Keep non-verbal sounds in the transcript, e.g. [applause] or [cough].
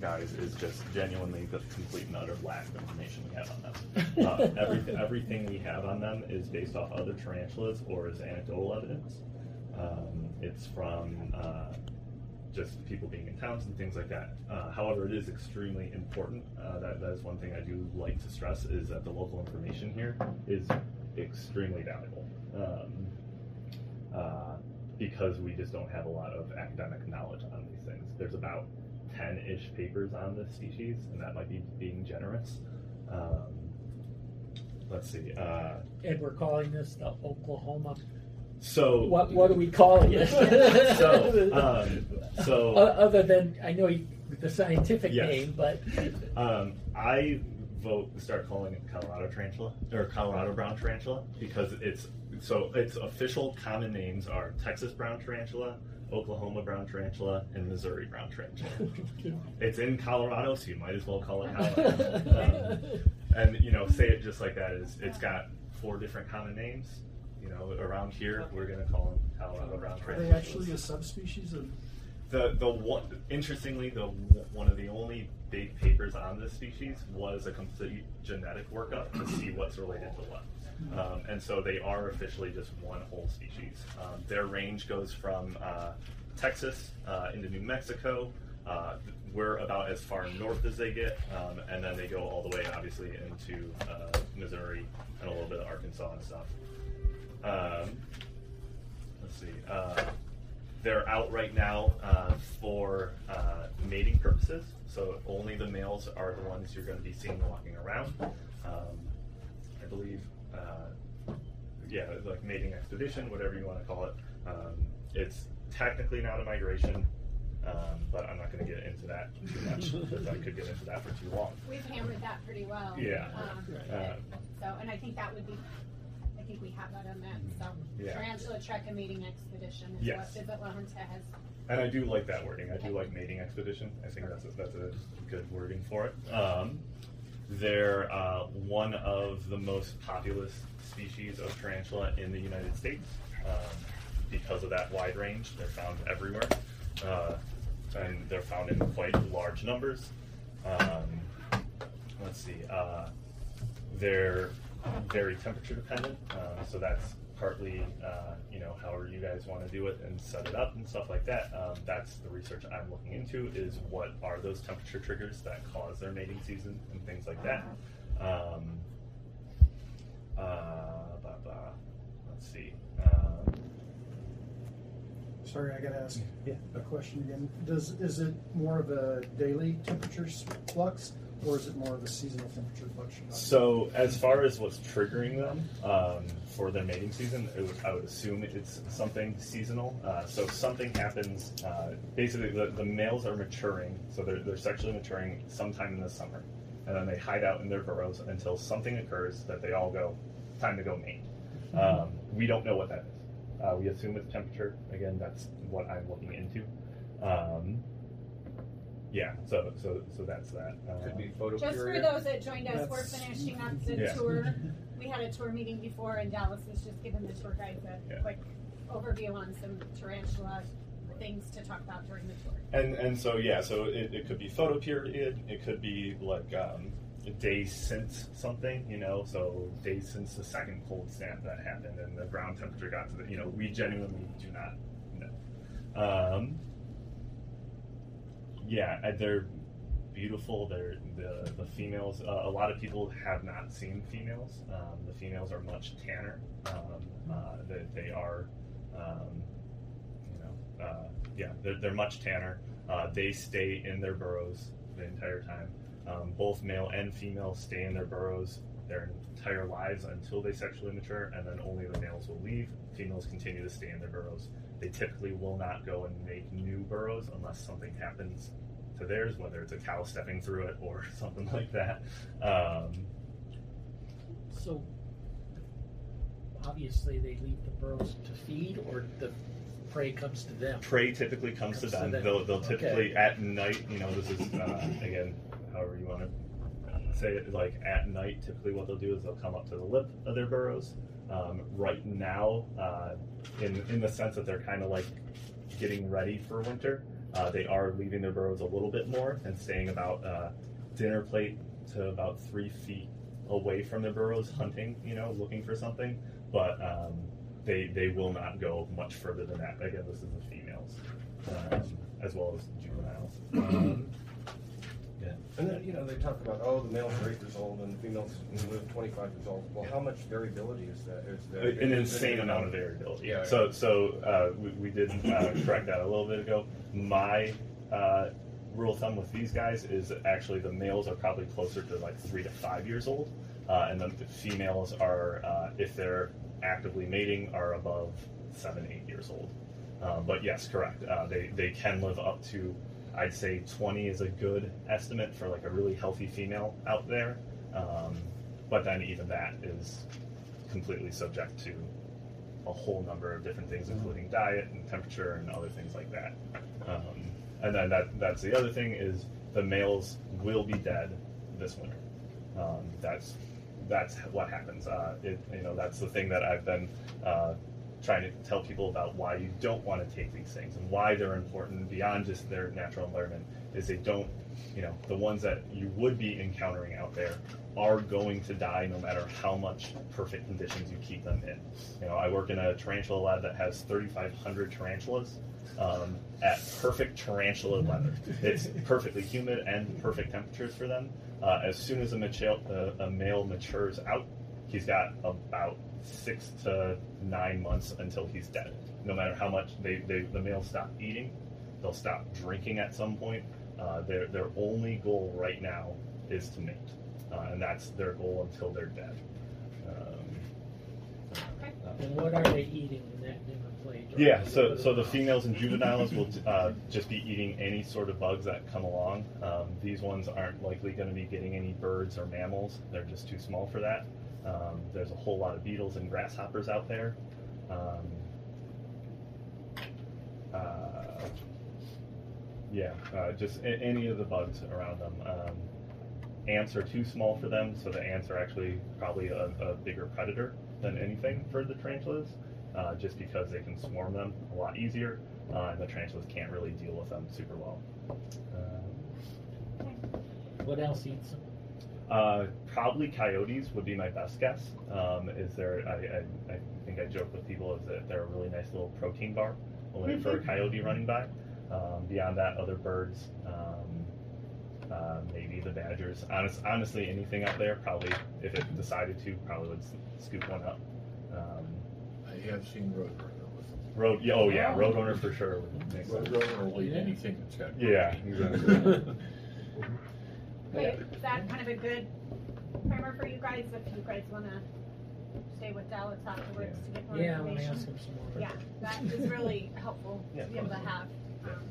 guys is just genuinely the complete and utter lack of information we have on them. Uh, [laughs] every, everything we have on them is based off other tarantulas or is anecdotal evidence. Um, it's from uh, just people being in towns and things like that. Uh, however, it is extremely important. Uh, that, that is one thing I do like to stress is that the local information here is extremely valuable. Um, uh, because we just don't have a lot of academic knowledge on these things. There's about 10 ish papers on this species, and that might be being generous. Um, let's see. Uh, And we're calling this the Oklahoma. so, What what are we calling it? [laughs] so, [laughs] um, so other than I know you, the scientific Yes. name, but [laughs] um, I vote to start calling it Colorado tarantula or Colorado brown tarantula because it's so its official common names are Texas brown tarantula, Oklahoma brown tarantula, and Missouri brown tarantula. [laughs] it's in Colorado, so you might as well call it Colorado. [laughs] Um, and you know, say it just like that is it's got four different common names. You know, around here we're gonna call them Colorado brown tarantula. Are they actually a subspecies of? The the one interestingly the one of the only big papers on this species was a complete genetic workup to see what's related to what. Um, and so they are officially just one whole species. Um, their range goes from uh, Texas uh, into New Mexico. Uh, we're about as far north as they get, um, and then they go all the way, obviously, into uh, Missouri and a little bit of Arkansas and stuff. Um, let's see. They're out right now uh, for uh, mating purposes. So only the males are the ones you're going to be seeing walking around. Um, I believe, uh, yeah, like mating expedition, whatever you want to call it. Um, it's technically not a migration, um, but I'm not going to get into that too much because I could get into that for too long. We've hammered that pretty well. Yeah. Um, Uh, So, and I think that would be, think we have that on that, so. Yeah. Tarantula trek and mating expedition is Yes. what, is what Lawrence has. And I do like that wording. I do like mating expedition. I think that's a, that's a good wording for it. Um, they're uh, one of the most populous species of tarantula in the United States um, because of that wide range. They're found everywhere, uh, and they're found in quite large numbers. Um, let's see. Uh, they're very temperature dependent, uh, so that's partly, uh, you know, however you guys want to do it and set it up and stuff like that. Um, that's the research I'm looking into is what are those temperature triggers that cause their mating season and things like that. Um, uh, blah, blah. Let's see. Um, Sorry, I gotta ask Yeah. a question again. Does, is it more of a daily temperature flux or is it more of a seasonal temperature fluctuation? So, as far as what's triggering them um, for their mating season, it would, I would assume it's something seasonal. Uh, so, something happens. Uh, basically, the, the males are maturing, so they're, they're sexually maturing sometime in the summer, and then they hide out in their burrows until something occurs that they all go, time to go mate. Um, we don't know what that is. Uh, we assume it's temperature. Again, that's what I'm looking into. Um, yeah, so so so that's that. Uh, Could be photo Just for period. those that joined us, we're That's- finishing up the Yeah. tour. [laughs] We had a tour meeting before and Dallas was just giving the tour guides a Yeah. quick overview on some tarantula things to talk about during the tour. And and so yeah, so it, it could be photo period. It could be like um, days since something, you know. So days since the second cold snap that happened and the ground temperature got to the, you know, we genuinely do not know. Um, yeah, they're beautiful. They're the the females. Uh, a lot of people have not seen females. Um, the females are much tanner. Um, uh, they, they are. Um, you know, uh, yeah, they're, they're much tanner. Uh, they stay in their burrows the entire time. Um, both male and female stay in their burrows their entire lives until they sexually mature, and then only the males will Females continue to stay in their burrows. They typically will not go and make new burrows unless something happens to theirs, whether it's a cow stepping through it or [laughs] something like that. Um, so obviously they leave the burrows to feed, or the prey comes to them. prey typically comes, to Comes to them. them. They'll, they'll Okay. typically at night. You know, this is uh, again, however you want to say it. Like at night, typically what they'll do is they'll come up to the lip of their burrows. Um, right now, uh, in in the sense that they're kind of like getting ready for winter. Uh, they are leaving their burrows a little bit more and staying about uh, dinner plate to about three feet away from their burrows, hunting, you know, looking for something. But um, they they will not go much further than that. Again, this is the females, um, as well as juveniles. [clears throat] Yeah. And then, you know, they talk about, oh, the males are eight years old and the females live twenty-five years old. Well, how much variability is that? Is there? an insane amount of variability. Yeah, So, so uh, we, we did uh, correct that a little bit ago. My uh, rule of thumb with these guys is actually the males are probably closer to like three to five years old, uh, and the females are, uh, if they're actively mating, are above seven, eight years old. Um, but yes, correct. Uh, they they can live up to, I'd say, 20 is a good estimate for like a really healthy female out there. Um, but then even that is completely subject to a whole number of different things, including diet and temperature and other things like that. Um, and then that that's the other thing is the males will be dead this winter. Um, that's that's what happens. Uh, it, you know that's the thing that I've been uh, trying to tell people about why you don't want to take these things and why they're important beyond just their natural environment is they don't you know the ones that you would be encountering out there are going to die no matter how much perfect conditions you keep them in. You know i work in a tarantula lab that has 3500 tarantulas um, at perfect tarantula weather. It's perfectly humid and perfect temperatures for them. Uh, as soon as a, mature, uh, a male matures out he's got about six to nine months until he's dead no matter how much they, they the males stop eating they'll stop drinking at some point uh, their their only goal right now is to mate, uh, and that's their goal until they're dead. Um. And what are they eating in that plate? Yeah, so so the females and juveniles will uh, just be eating any sort of bugs that come along. Um, these ones aren't likely going to be getting any birds or mammals; they're just too small for that. Um, there's a whole lot of beetles and grasshoppers out there. Um, uh, yeah, uh, just a- any of the bugs around them. Um, ants are too small for them, so the ants are actually probably a, a bigger predator than anything for the tarantulas, uh, just because they can swarm them a lot easier, uh, and the tarantulas can't really deal with them super well. Uh, What else eats them? Uh, probably coyotes would be my best guess. Um, is there? I, I, I think I joke with people is that they're a really nice little protein bar only for a coyote running by. Um, beyond that, other birds, um, uh, maybe the badgers. Honest, honestly, anything out there probably, if it decided to, probably would s- scoop one up. Um, I have seen Roadrunner road, yeah, oh yeah, roadrunner for sure. Would make sense. Roadrunner will eat Yeah. anything that's got. Yeah, exactly. [laughs] Okay, is that kind of a good primer for you guys, if you guys wanna stay with Dallas afterwards to get more Yeah, I want to information? ask them some more. Yeah, that is really helpful Yeah, to be able to have. Um,